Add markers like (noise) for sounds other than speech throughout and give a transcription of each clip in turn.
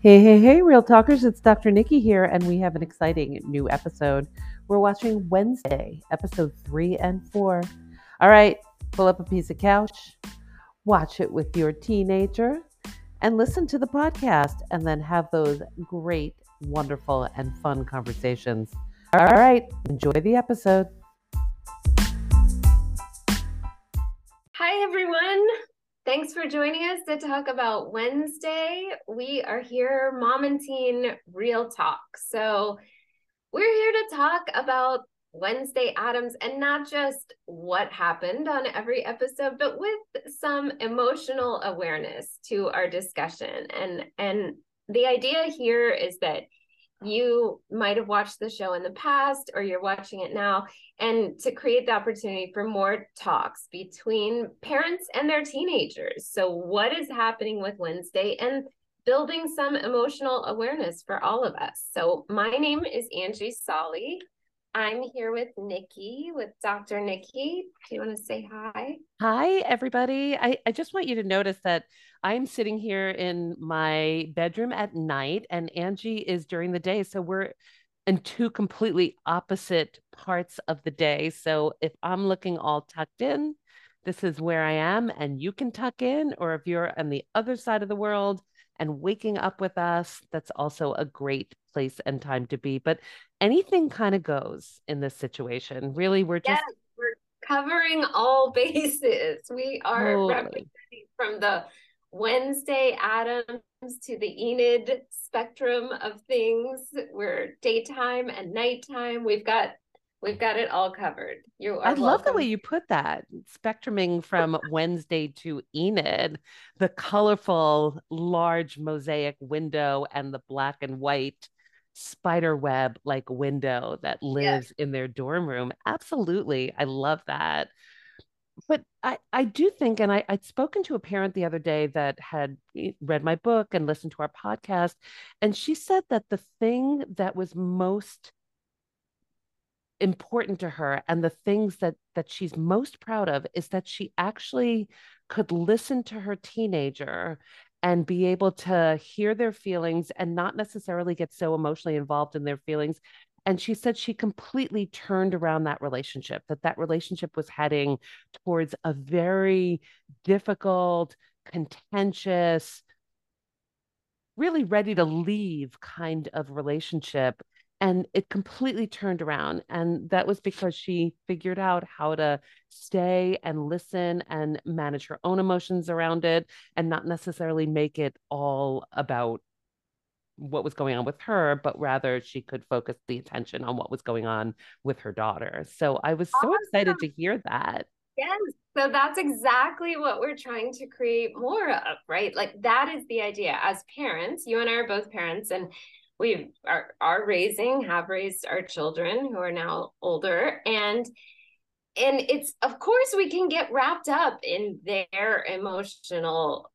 Hey, hey, hey, Reel Talkers, it's Dr. Nikki here, and we have an exciting new episode. We're watching Wednesday, episode three and four. All right, pull up a piece of couch, watch it with your teenager, and listen to the podcast, and then have those great, wonderful, and fun conversations. All right, enjoy the episode. Hi, everyone. Thanks for joining us to talk about Wednesday. We are here, Mom and Teen Reel Talk. So, we're here to talk about Wednesday Addams and not just what happened on every episode, but with some emotional awareness to our discussion. And and the idea here is that you might have watched the show in the past or you're watching it now and to create the opportunity for more talks between parents and their teenagers. So what is happening with wednesday and building some emotional awareness for all of us. So my name is angie solly I'm here with Nikki, with Dr. Nikki. Do you want to say hi? Hi, everybody. I, I just want you to notice that I'm sitting here in my bedroom at night and Angie is during the day. So we're in two completely opposite parts of the day. So if I'm looking all tucked in, this is where I am, and you can tuck in. Or if you're on the other side of the world, and waking up with us, that's also a great place and time to be. But anything kind of goes in this situation. Really, we're just. Yes, we're covering all (laughs) bases. We are representing from the Wednesday Addams to the Enid spectrum of things. We're daytime and nighttime. We've got We've got it all covered. You I welcome. love the way you put that. Spectruming from Wednesday to Enid, the colorful, large mosaic window and the black and white spider web like window that lives in their dorm room. Absolutely. I love that. But I, I do think, and I, I'd spoken to a parent the other day that had eh, read my book and listened to our podcast, and she said that the thing that was most important to her and the things that that she's most proud of is that she actually could listen to her teenager and be able to hear their feelings and not necessarily get so emotionally involved in their feelings. And she said she completely turned around that relationship that that relationship was heading towards a very difficult contentious really ready to leave kind of relationship and it completely turned around and that was because she figured out how to stay and listen and manage her own emotions around it and not necessarily make it all about what was going on with her but rather she could focus the attention on what was going on with her daughter. So i was so awesome. excited to hear that. Yes so that's exactly what we're trying to create more of right? Like that is the idea. As parents you and i are both parents and we are, are raising have raised our children who are now older. And and it's of course we can get wrapped up in their emotional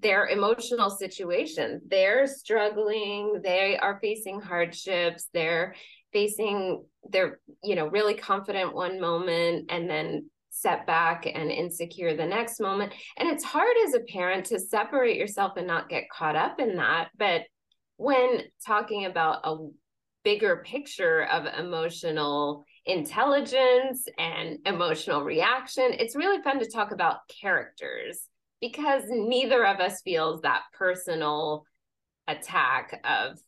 their emotional situation. They're struggling they are facing hardships they're facing they're you know really confident one moment and then setback and insecure the next moment. And it's hard as a parent to separate yourself and not get caught up in that but when talking about a bigger picture of emotional intelligence and emotional reaction, it's really fun to talk about characters because neither of us feels that personal attack of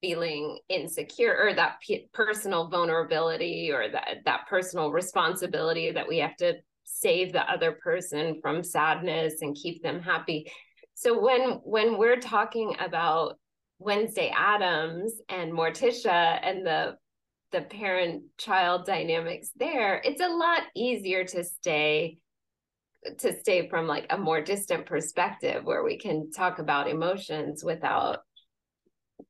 feeling insecure or that p- personal vulnerability or that that personal responsibility that we have to save the other person from sadness and keep them happy. So when when we're talking about Wednesday Addams and Morticia and the the parent child dynamics there, it's a lot easier to stay to stay from like a more distant perspective where we can talk about emotions without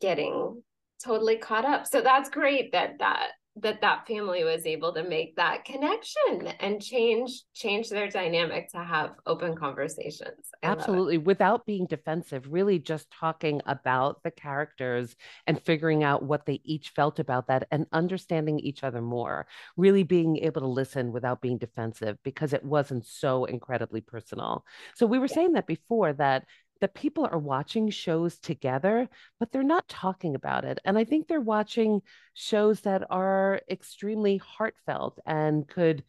getting totally caught up. So that's great that that that that family was able to make that connection and change change their dynamic to have open conversations. I absolutely without being defensive really just talking about the characters and figuring out what they each felt about that and understanding each other more. Really being able to listen without being defensive because it wasn't so incredibly personal. So we were yeah. saying that before that that people are watching shows together, but they're not talking about it. And I think they're watching shows that are extremely heartfelt and could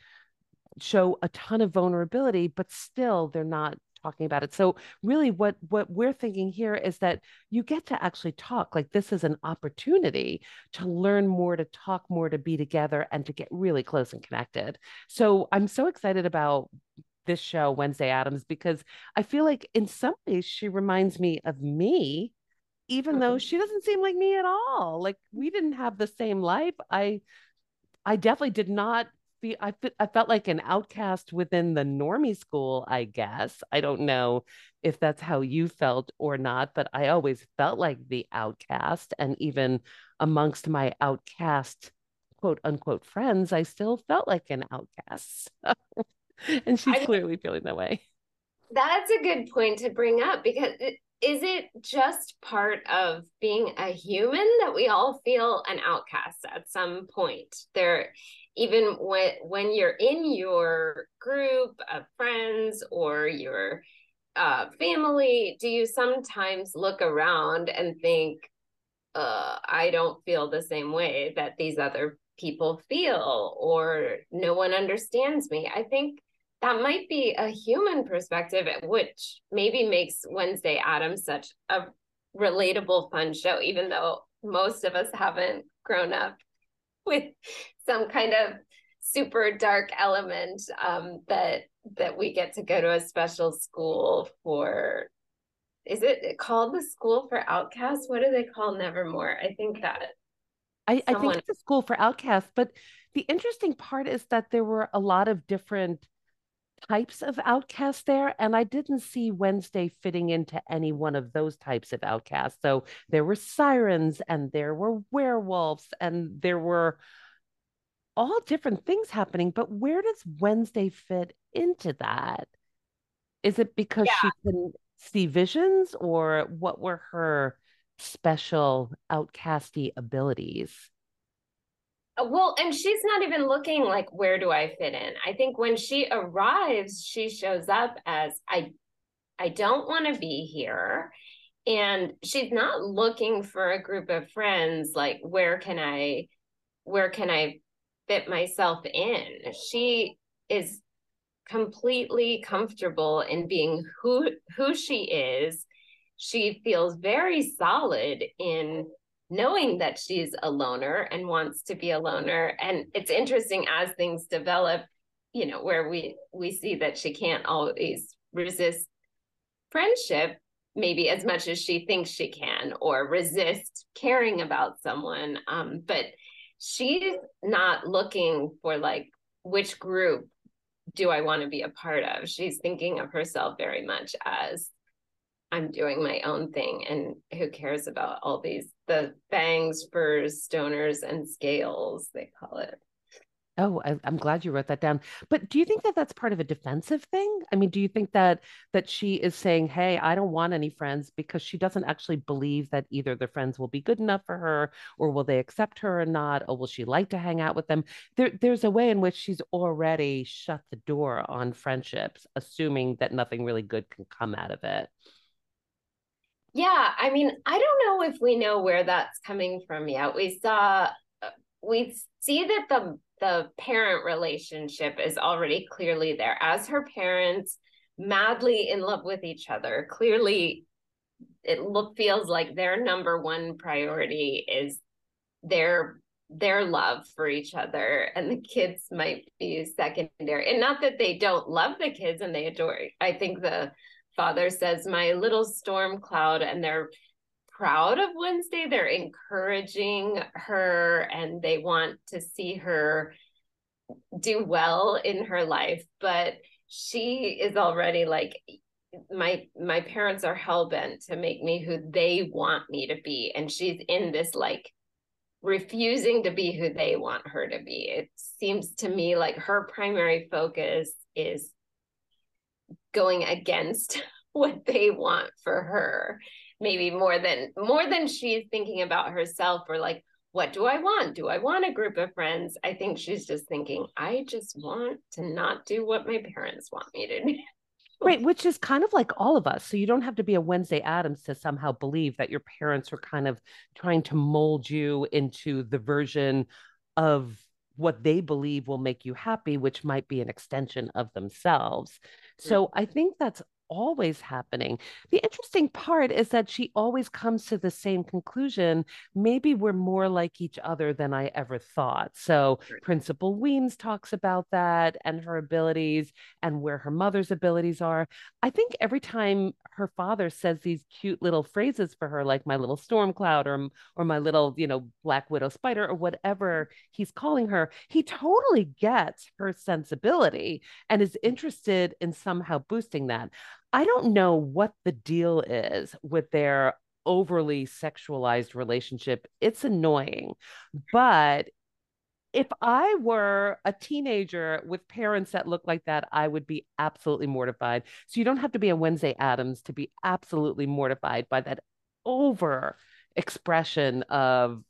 show a ton of vulnerability, but still they're not talking about it. So really what what we're thinking here is that you get to actually talk. Like this is an opportunity to learn more, to talk more, to be together and to get really close and connected. So I'm so excited about this show, Wednesday Addams, because I feel like in some ways she reminds me of me, even though mm-hmm. she doesn't seem like me at all. Like we didn't have the same life. I I definitely did not feel I, I felt like an outcast within the normie school, I guess. I don't know if that's how you felt or not, but I always felt like the outcast. And even amongst my outcast quote unquote friends, I still felt like an outcast. (laughs) (laughs) and she's I, clearly feeling that way. That's a good point to bring up because it, is it just part of being a human that we all feel an outcast at some point? There, even when when you're in your group of friends or your uh, family, do you sometimes look around and think, uh, I don't feel the same way that these other people feel, or no one understands me? I think that might be a human perspective, which maybe makes Wednesday Addams such a relatable, fun show, even though most of us haven't grown up (laughs) with some kind of super dark element um, that that we get to go to a special school for is it called the school for outcasts? What do they call nevermore? I think that I, someone... I think it's a school for outcasts but the interesting part is that there were a lot of different types of outcasts there, and I didn't see Wednesday fitting into any one of those types of outcasts. So there were sirens, and there were werewolves, and there were all different things happening. But where does Wednesday fit into that? Is it because yeah. she can see visions, or what were her special outcasty abilities? Uh, well, and she's not even looking like where do I fit in? I think when she arrives, she shows up as I I don't want to be here. And she's not looking for a group of friends like where can I where can I fit myself in? She is completely comfortable in being who who she is. She feels very solid in knowing that she's a loner and wants to be a loner. And it's interesting as things develop you know where we we see that she can't always resist friendship maybe as much as she thinks she can or resist caring about someone. Um but she's not looking for like which group do I want to be a part of? She's thinking of herself very much as I'm doing my own thing and who cares about all these the fangs, furs, stoners, and scales, they call it. Oh, I, am glad you wrote that down. But do you think that that's part of a defensive thing? I mean, do you think that that she is saying, "Hey, I don't want any friends," because she doesn't actually believe that either the friends will be good enough for her, or will they accept her or not, or will she like to hang out with them? There, there's a way in which she's already shut the door on friendships, assuming that nothing really good can come out of it. Yeah, I mean, I don't know if we know where that's coming from yet. We saw uh, we see that the the parent relationship is already clearly there as her parents madly in love with each other. Clearly it look feels like their number one priority is their their love for each other and the kids might be secondary and not that they don't love the kids and they adore i think the father says, My little storm cloud, and they're proud of Wednesday. They're encouraging her and they want to see her do well in her life. But she is already like, my my parents are hell bent to make me who they want me to be and she's in this like refusing to be who they want her to be it seems to me like her primary focus is going against (laughs) what they want for her maybe more than more than she's thinking about herself or like what do i want do i want a group of friends i think she's just thinking i just want to not do what my parents want me to do (laughs) Right, which is kind of like all of us. So you don't have to be a Wednesday Addams to somehow believe that your parents are kind of trying to mold you into the version of what they believe will make you happy, which might be an extension of themselves. So I think that's always happening. The interesting part is that she always comes to the same conclusion. Maybe we're more like each other than I ever thought. So, right. Principal Weems talks about that and her abilities and where her mother's abilities are. I think every time her father says these cute little phrases for her, like my little storm cloud or, or my little, you know, black widow spider or whatever he's calling her, he totally gets her sensibility and is interested in somehow boosting that. I don't know what the deal is with their overly sexualized relationship. It's annoying. But if I were a teenager with parents that look like that, I would be absolutely mortified. So you don't have to be a Wednesday Addams to be absolutely mortified by that over expression of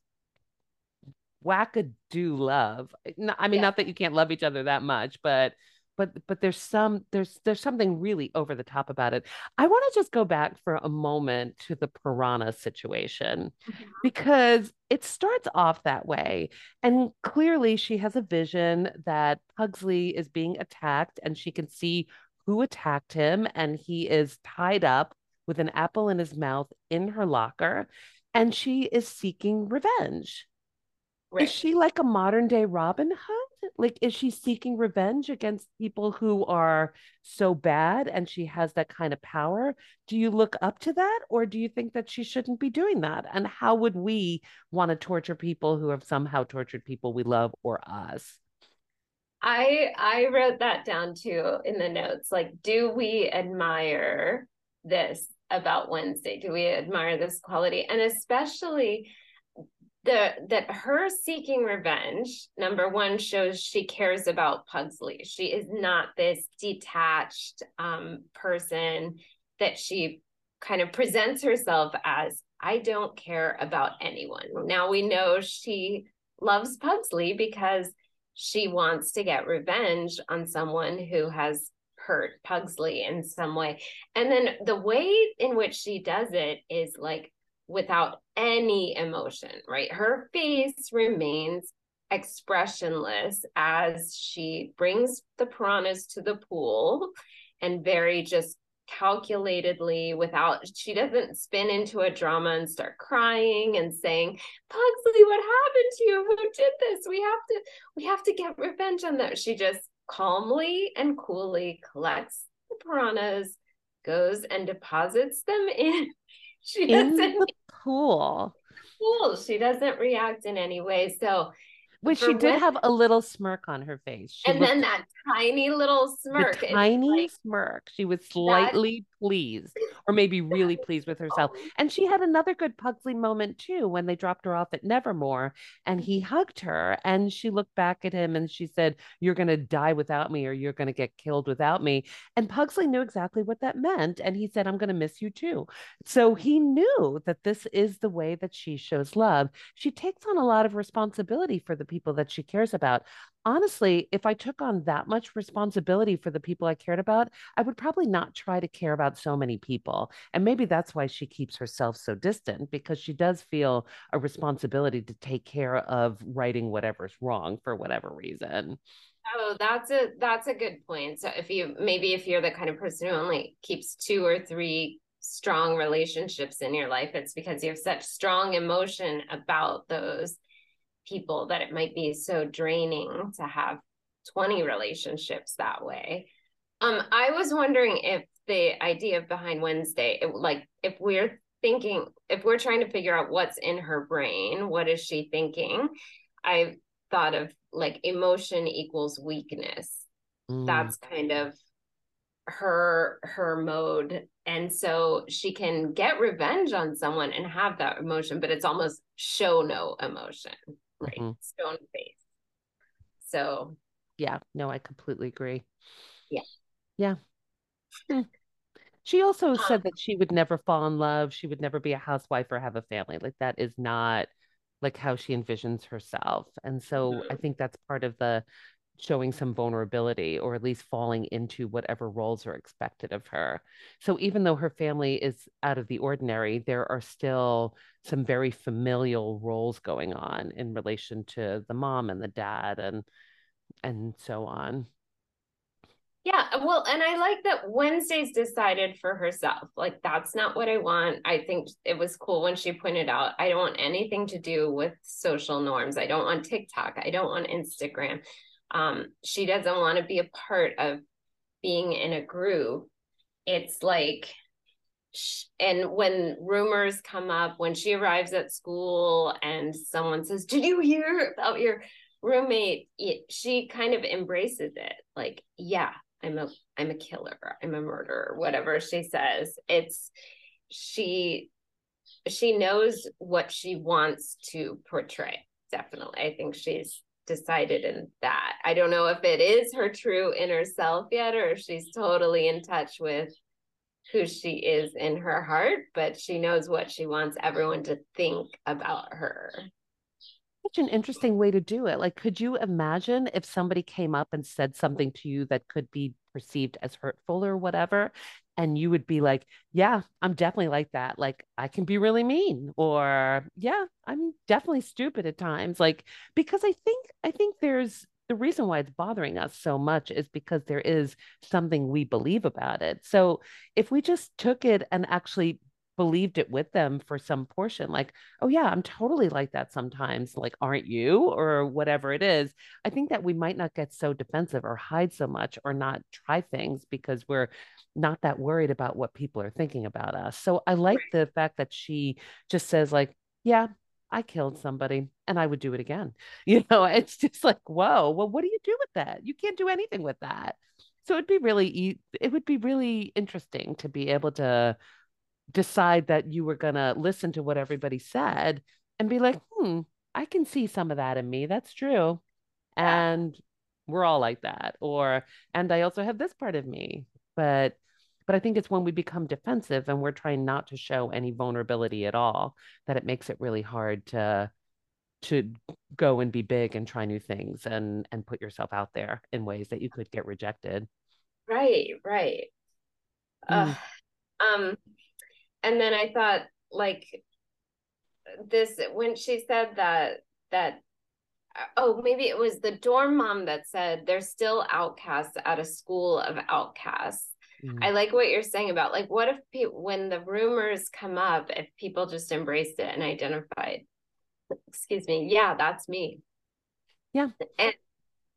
wackadoo love. I mean, yeah. not that you can't love each other that much, but but but there's some there's there's something really over the top about it. I want to just go back for a moment to the piranha situation mm-hmm. because it starts off that way and clearly she has a vision that Pugsley is being attacked and she can see who attacked him and he is tied up with an apple in his mouth in her locker and she is seeking revenge. Right. Is she like a modern day Robin Hood? Like, is she seeking revenge against people who are so bad and she has that kind of power? Do you look up to that or do you think that she shouldn't be doing that? And how would we want to torture people who have somehow tortured people we love or us? I I wrote that down too in the notes. Like, do we admire this about Wednesday? Do we admire this quality? And especially the that her seeking revenge number one shows she cares about pugsley. She is not this detached um, person that she kind of presents herself as i don't care about anyone. Now we know she loves pugsley because she wants to get revenge on someone who has hurt pugsley in some way. And then the way in which she does it is like without any emotion, right? Her face remains expressionless as she brings the piranhas to the pool and very just calculatedly without she doesn't spin into a drama and start crying and saying pugsley what happened to you? Who did this? We have to we have to get revenge on them she just calmly and coolly collects the piranhas goes and deposits them in (laughs) she in the pool. Cool. She doesn't react in any way. So which she did have a little smirk on her face. She and then that tiny little smirk. The tiny like, smirk. She was (laughs) slightly that... pleased, or maybe really pleased with herself. (laughs) And she had another good Pugsley moment too when they dropped her off at Nevermore and he hugged her and she looked back at him and she said, You're going to die without me or you're going to get killed without me. And Pugsley knew exactly what that meant. And he said, I'm going to miss you too. So he knew that this is the way that she shows love. She takes on a lot of responsibility for the people that she cares about. Honestly, if I took on that much responsibility for the people I cared about, I would probably not try to care about so many people. And maybe that's why she keeps herself so distant because she does feel a responsibility to take care of righting whatever's wrong for whatever reason. Oh, that's a that's a good point. So if you maybe if you're the kind of person who only keeps two or three strong relationships in your life, it's because you have such strong emotion about those people that it might be so draining to have 20 relationships that way. Um, I was wondering if the idea behind Wednesday, it, like if we're thinking, if we're trying to figure out what's in her brain, what is she thinking? I thought of like emotion equals weakness. Mm. That's kind of her her mode and so she can get revenge on someone and have that emotion but it's almost show no emotion right mm-hmm. stone face. So yeah. No i completely agree. Yeah. Yeah. Hmm. she also um, said that she would never fall in love. She would never be a housewife or have a family. Like that is not like how she envisions herself. And so mm-hmm. i think that's part of the showing some vulnerability or at least falling into whatever roles are expected of her. So even though her family is out of the ordinary, there are still some very familial roles going on in relation to the mom and the dad and and so on. Yeah, uh, well, and I like that Wednesday's decided for herself. Like, that's not what I want. I think it was cool when she pointed out, I don't want anything to do with social norms. I don't want TikTok. I don't want Instagram. Um, she doesn't want to be a part of being in a group. It's like, and when rumors come up, when she arrives at school and someone says, Did you hear about your roommate? It, she kind of embraces it. Like, yeah, I'm a I'm a killer, I'm a murderer, whatever she says. It's she she knows what she wants to portray. Definitely. I think she's decided in that. I don't know if it is her true inner self yet or if she's totally in touch with who she is in her heart, but she knows what she wants everyone to think about her such an interesting way to do it. Like, could you imagine if somebody came up and said something to you that could be perceived as hurtful or whatever? And you would be like, yeah, I'm definitely like that. Like, I can be really mean, or yeah, I'm definitely stupid at times. Like, because I think, I think there's, the reason why it's bothering us so much is because there is something we believe about it. So if we just took it and actually believed it with them for some portion like oh yeah i'm totally like that sometimes like aren't you or whatever it is i think that we might not get so defensive or hide so much or not try things because we're not that worried about what people are thinking about us so i like the fact that she just says like yeah I killed somebody and I would do it again. (laughs) You know, it's just like, whoa, well, what do you do with that? You can't do anything with that. So it'd be really, it would be really interesting to be able to decide that you were going to listen to what everybody said and be like, hmm, I can see some of that in me. That's true. And we're all like that. Or, and I also have this part of me. But, but I think it's when we become defensive and we're trying not to show any vulnerability at all that it makes it really hard to, to go and be big and try new things and and put yourself out there in ways that you could get rejected right right mm. uh, um and then I thought like this when she said that that oh maybe it was the dorm mom that said they're still outcasts at a school of outcasts. Mm. i like what you're saying about like what if pe- when the rumors come up if people just embraced it and identified? Excuse me. Yeah that's me. Yeah. And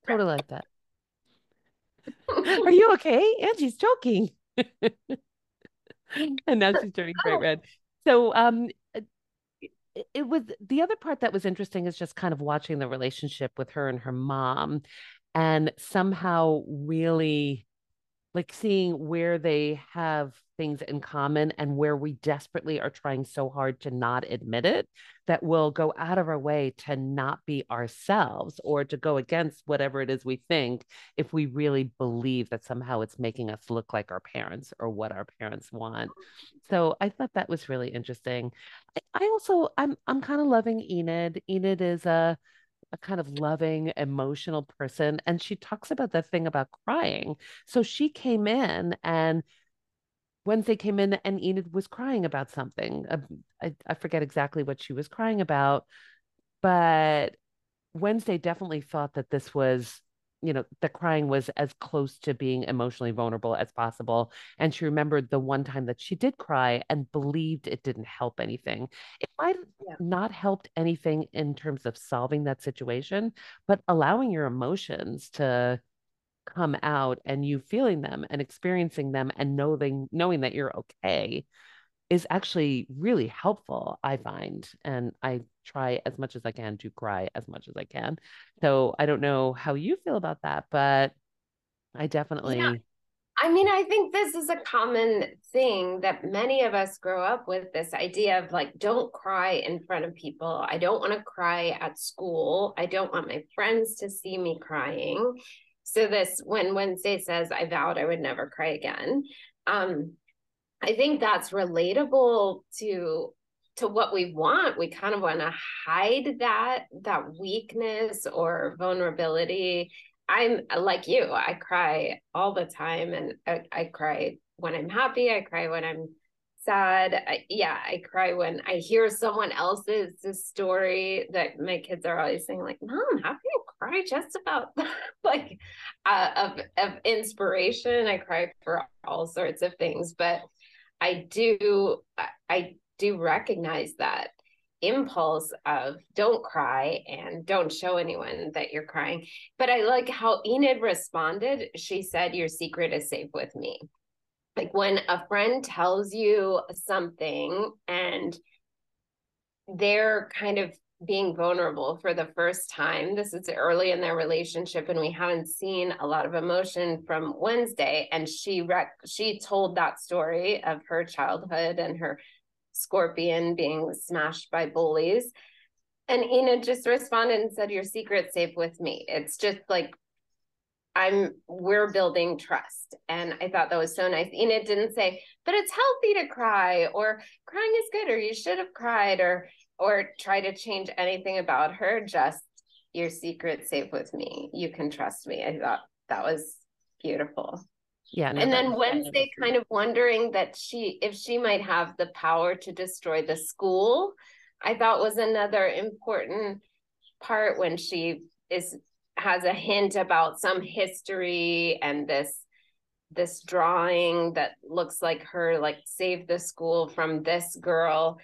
totally like that. (laughs) Are you okay? Angie's choking (laughs) (laughs) and now she's turning bright red. So um it was the other part that was interesting is just kind of watching the relationship with her and her mom and somehow really like seeing where they have things in common and where we desperately are trying so hard to not admit it that we'll go out of our way to not be ourselves or to go against whatever it is we think if we really believe that somehow it's making us look like our parents or what our parents want. So I thought that was really interesting. I also I'm I'm kind of loving Enid. Enid is a a kind of loving, emotional person. And she talks about the thing about crying. So she came in and Wednesday came in and Enid was crying about something. Uh, I, I forget exactly what she was crying about, but Wednesday definitely thought that this was you know, the crying was as close to being emotionally vulnerable as possible. And she remembered the one time that she did cry and believed it didn't help anything. It might yeah. not helped anything in terms of solving that situation, but allowing your emotions to come out and you feeling them and experiencing them and knowing knowing that you're okay is actually really helpful, I find. And I try as much as I can to cry as much as I can. So I don't know how you feel about that, but I definitely. Yeah. I mean, I think this is a common thing that many of us grow up with this idea of like, don't cry in front of people. I don't want to cry at school. I don't want my friends to see me crying. So, this, when Wednesday says, I vowed I would never cry again, um, I think that's relatable to to what we want. We kind of want to hide that that weakness or vulnerability I'm like you. I cry all the time, and I, I cry when I'm happy. I cry when I'm sad. I, yeah, I cry when I hear someone else's story that my kids are always saying, like, "Mom, how can you cry just about (laughs) like uh, of of inspiration?" I cry for all sorts of things, but I do I do recognize that impulse of don't cry and don't show anyone that you're crying. But I like how Enid responded. She said, Your secret is safe with me. Like when a friend tells you something and they're kind of being vulnerable for the first time. This is early in their relationship, and we haven't seen a lot of emotion from Wednesday. And she rec- she told that story of her childhood and her scorpion being smashed by bullies. And Enid just responded and said, Your secret's safe with me. It's just like I'm we're building trust. And I thought that was so nice. Enid didn't say, but it's healthy to cry, or crying is good, or you should have cried, or or try to change anything about her. Just your secret safe with me. You can trust me. I thought that was beautiful. Yeah. No, and then Wednesday kind of wondering that she, if she might have the power to destroy the school, I thought was another important part when she is has a hint about some history and this this drawing that looks like her like save the school from this girl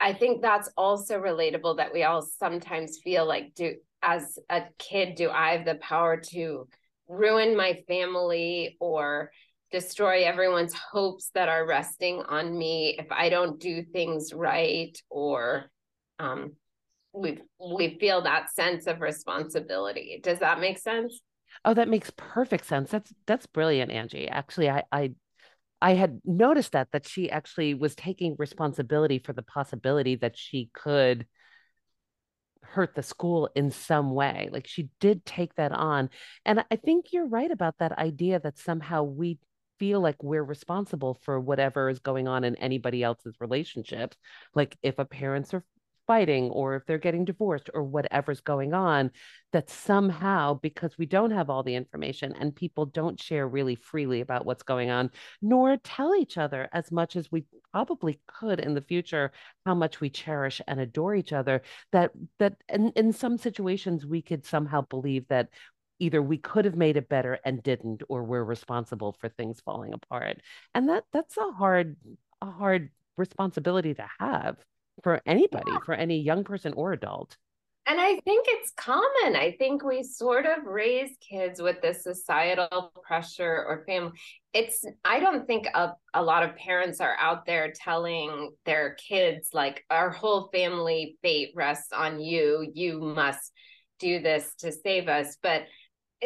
i think that's also relatable that we all sometimes feel like do as a kid do i have the power to ruin my family or destroy everyone's hopes that are resting on me if I don't do things right or um, we we feel that sense of responsibility. Does that make sense? Oh, that makes perfect sense. That's that's brilliant, Angie. Actually, I I I had noticed that that she actually was taking responsibility for the possibility that she could hurt the school in some way. Like she did take that on. And I think you're right about that idea that somehow we feel like we're responsible for whatever is going on in anybody else's relationships. Like if a parents are fighting or if they're getting divorced or whatever's going on, that somehow, because we don't have all the information and people don't share really freely about what's going on, nor tell each other as much as we probably could in the future, how much we cherish and adore each other, that that in, in some situations we could somehow believe that either we could have made it better and didn't or we're responsible for things falling apart. And that that's a hard a hard responsibility to have for anybody, yeah. for any young person or adult. And I think it's common. I think we sort of raise kids with this societal pressure or family. It's, I don't think a, a lot of parents are out there telling their kids, like, our whole family fate rests on you. You must do this to save us. But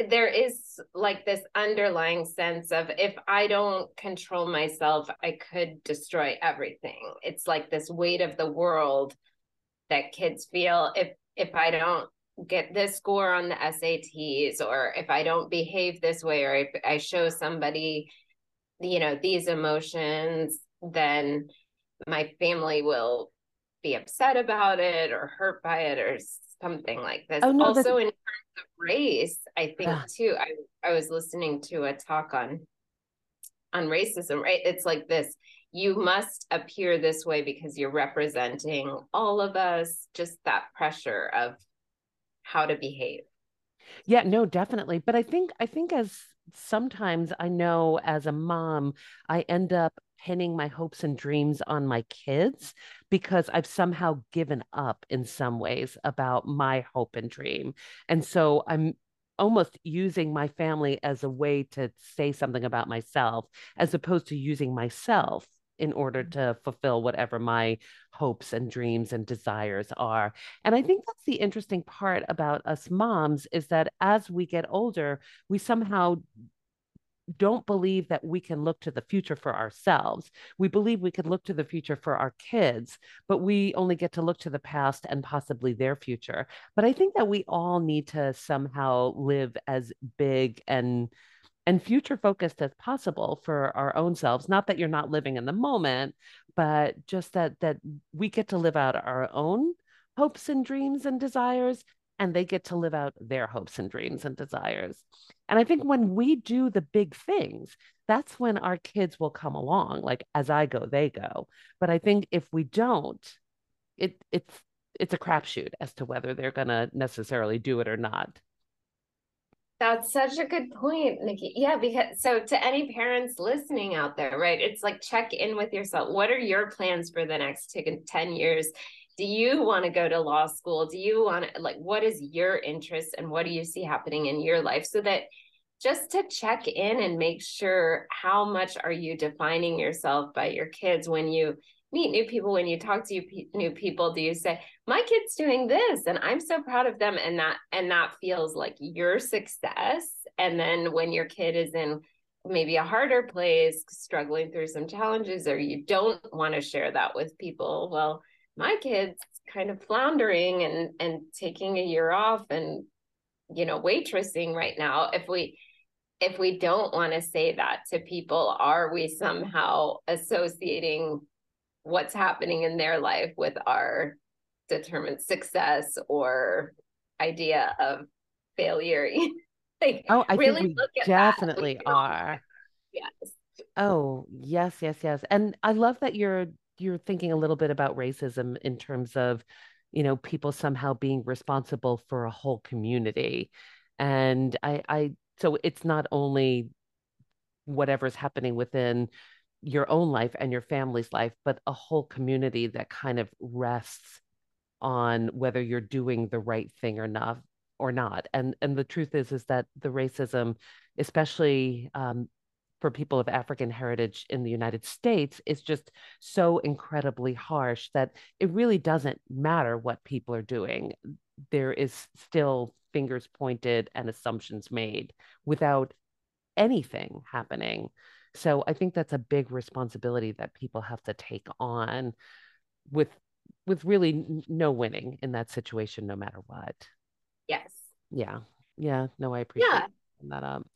there is like this underlying sense of if I don't control myself, I could destroy everything. It's like this weight of the world that kids feel if if I don't get this score on the SATs or if I don't behave this way or if I show somebody you know these emotions then my family will be upset about it or hurt by it or something like this. Oh, no, also, in terms of race, I think yeah. too. I I was listening to a talk on on racism. Right, it's like this: you must appear this way because you're representing all of us. Just that pressure of how to behave. Yeah, no, definitely. But I think I think as sometimes I know as a mom, I end up pinning my hopes and dreams on my kids because I've somehow given up in some ways about my hope and dream. And so I'm almost using my family as a way to say something about myself as opposed to using myself in order mm-hmm. to fulfill whatever my hopes and dreams and desires are. And I think that's the interesting part about us moms is that as we get older, we somehow don't believe that we can look to the future for ourselves. We believe we can look to the future for our kids, but we only get to look to the past and possibly their future. But I think that we all need to somehow live as big and and future focused as possible for our own selves not that you're not living in the moment but just that that we get to live out our own hopes and dreams and desires and they get to live out their hopes and dreams and desires. And I think when we do the big things, that's when our kids will come along. Like as I go, they go. But I think if we don't, it it's it's a crapshoot as to whether they're gonna necessarily do it or not. That's such a good point, Nikki. Yeah, because so to any parents listening out there, right? It's like check in with yourself. What are your plans for the next 10 years? Do you want to go to law school? Do you want to, like, what is your interest and what do you see happening in your life? So that just to check in and make sure how much are you defining yourself by your kids when you meet new people when you talk to new people do you say my kid's doing this and i'm so proud of them and that and that feels like your success and then when your kid is in maybe a harder place struggling through some challenges or you don't want to share that with people well my kid's kind of floundering and and taking a year off and you know waitressing right now if we if we don't want to say that to people are we somehow associating what's happening in their life with our determined success or idea of failure. (laughs) like, oh, I really think we definitely that. are. Yes. Oh, yes, yes, yes. And I love that you're you're thinking a little bit about racism in terms of, you know, people somehow being responsible for a whole community. And I I so it's not only whatever's happening within your own life and your family's life, but a whole community that kind of rests on whether you're doing the right thing or not or not. And and the truth is is that the racism, especially um, for people of African heritage in the United States, is just so incredibly harsh that it really doesn't matter what people are doing. There is still fingers pointed and assumptions made without anything happening. So I think that's a big responsibility that people have to take on with with really no winning in that situation no matter what. Yes. Yeah. Yeah, no I appreciate yeah. that up.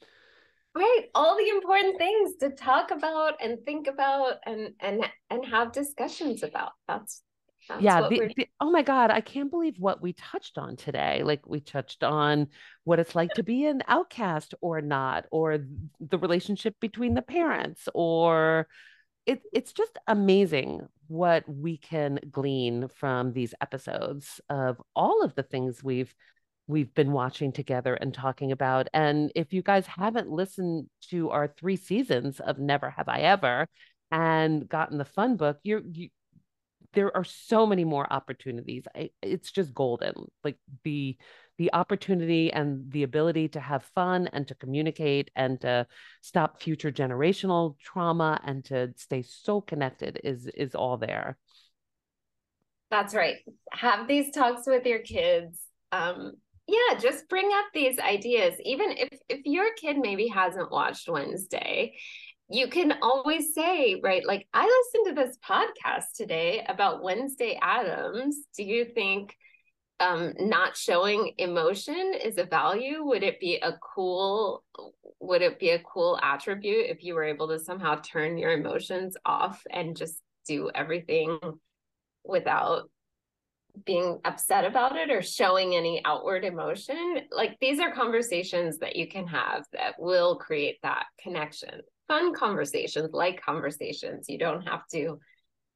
Right, all the important things to talk about and think about and and and have discussions about. That's that's yeah the, the, oh my god i can't believe what we touched on today like we touched on what it's like to be an outcast or not or the relationship between the parents or it, it's just amazing what we can glean from these episodes of all of the things we've we've been watching together and talking about and if you guys haven't listened to our three seasons of never have i ever and gotten the fun book you're you, there are so many more opportunities. I, it's just golden. Like the the opportunity and the ability to have fun and to communicate and to stop future generational trauma and to stay so connected is is all there. That's right. Have these talks with your kids. Um, yeah, just bring up these ideas. Even if if your kid maybe hasn't watched Wednesday you can always say, right, like I listened to this podcast today about Wednesday Addams Do you think um, not showing emotion is a value? Would it be a cool, would it be a cool attribute if you were able to somehow turn your emotions off and just do everything without being upset about it or showing any outward emotion like these are conversations that you can have that will create that connection fun conversations, like conversations. You don't have to,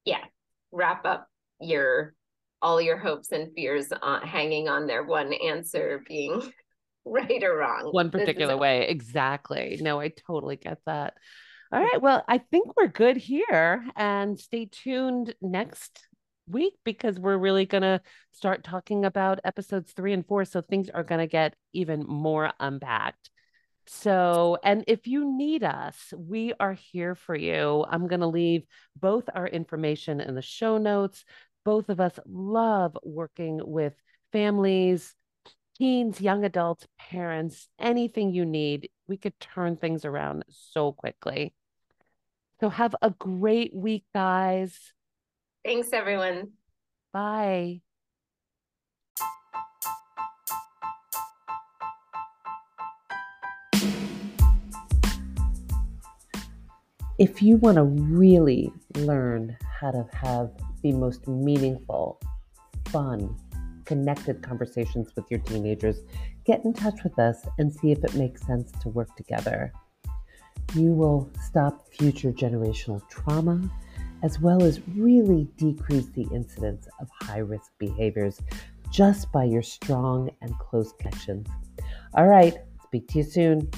yeah, wrap up your all your hopes and fears on hanging on their one answer being (laughs) right or wrong. One particular way. Exactly. No, I totally get that. All mm. right. Well, I think we're good here and stay tuned next week because we're really going to start talking about episodes three and four. So things are going to get even more unpacked. So, and if you need us, we are here for you. I'm going to leave both our information in the show notes. Both of us love working with families, teens, young adults, parents, anything you need. We could turn things around so quickly. So, have a great week, guys. Thanks, everyone. Bye. if you want to really learn how to have the most meaningful, fun, connected conversations with your teenagers, get in touch with us and see if it makes sense to work together. You will stop future generational trauma as well as really decrease the incidence of high risk behaviors just by your strong and close connections. All right, speak to you soon.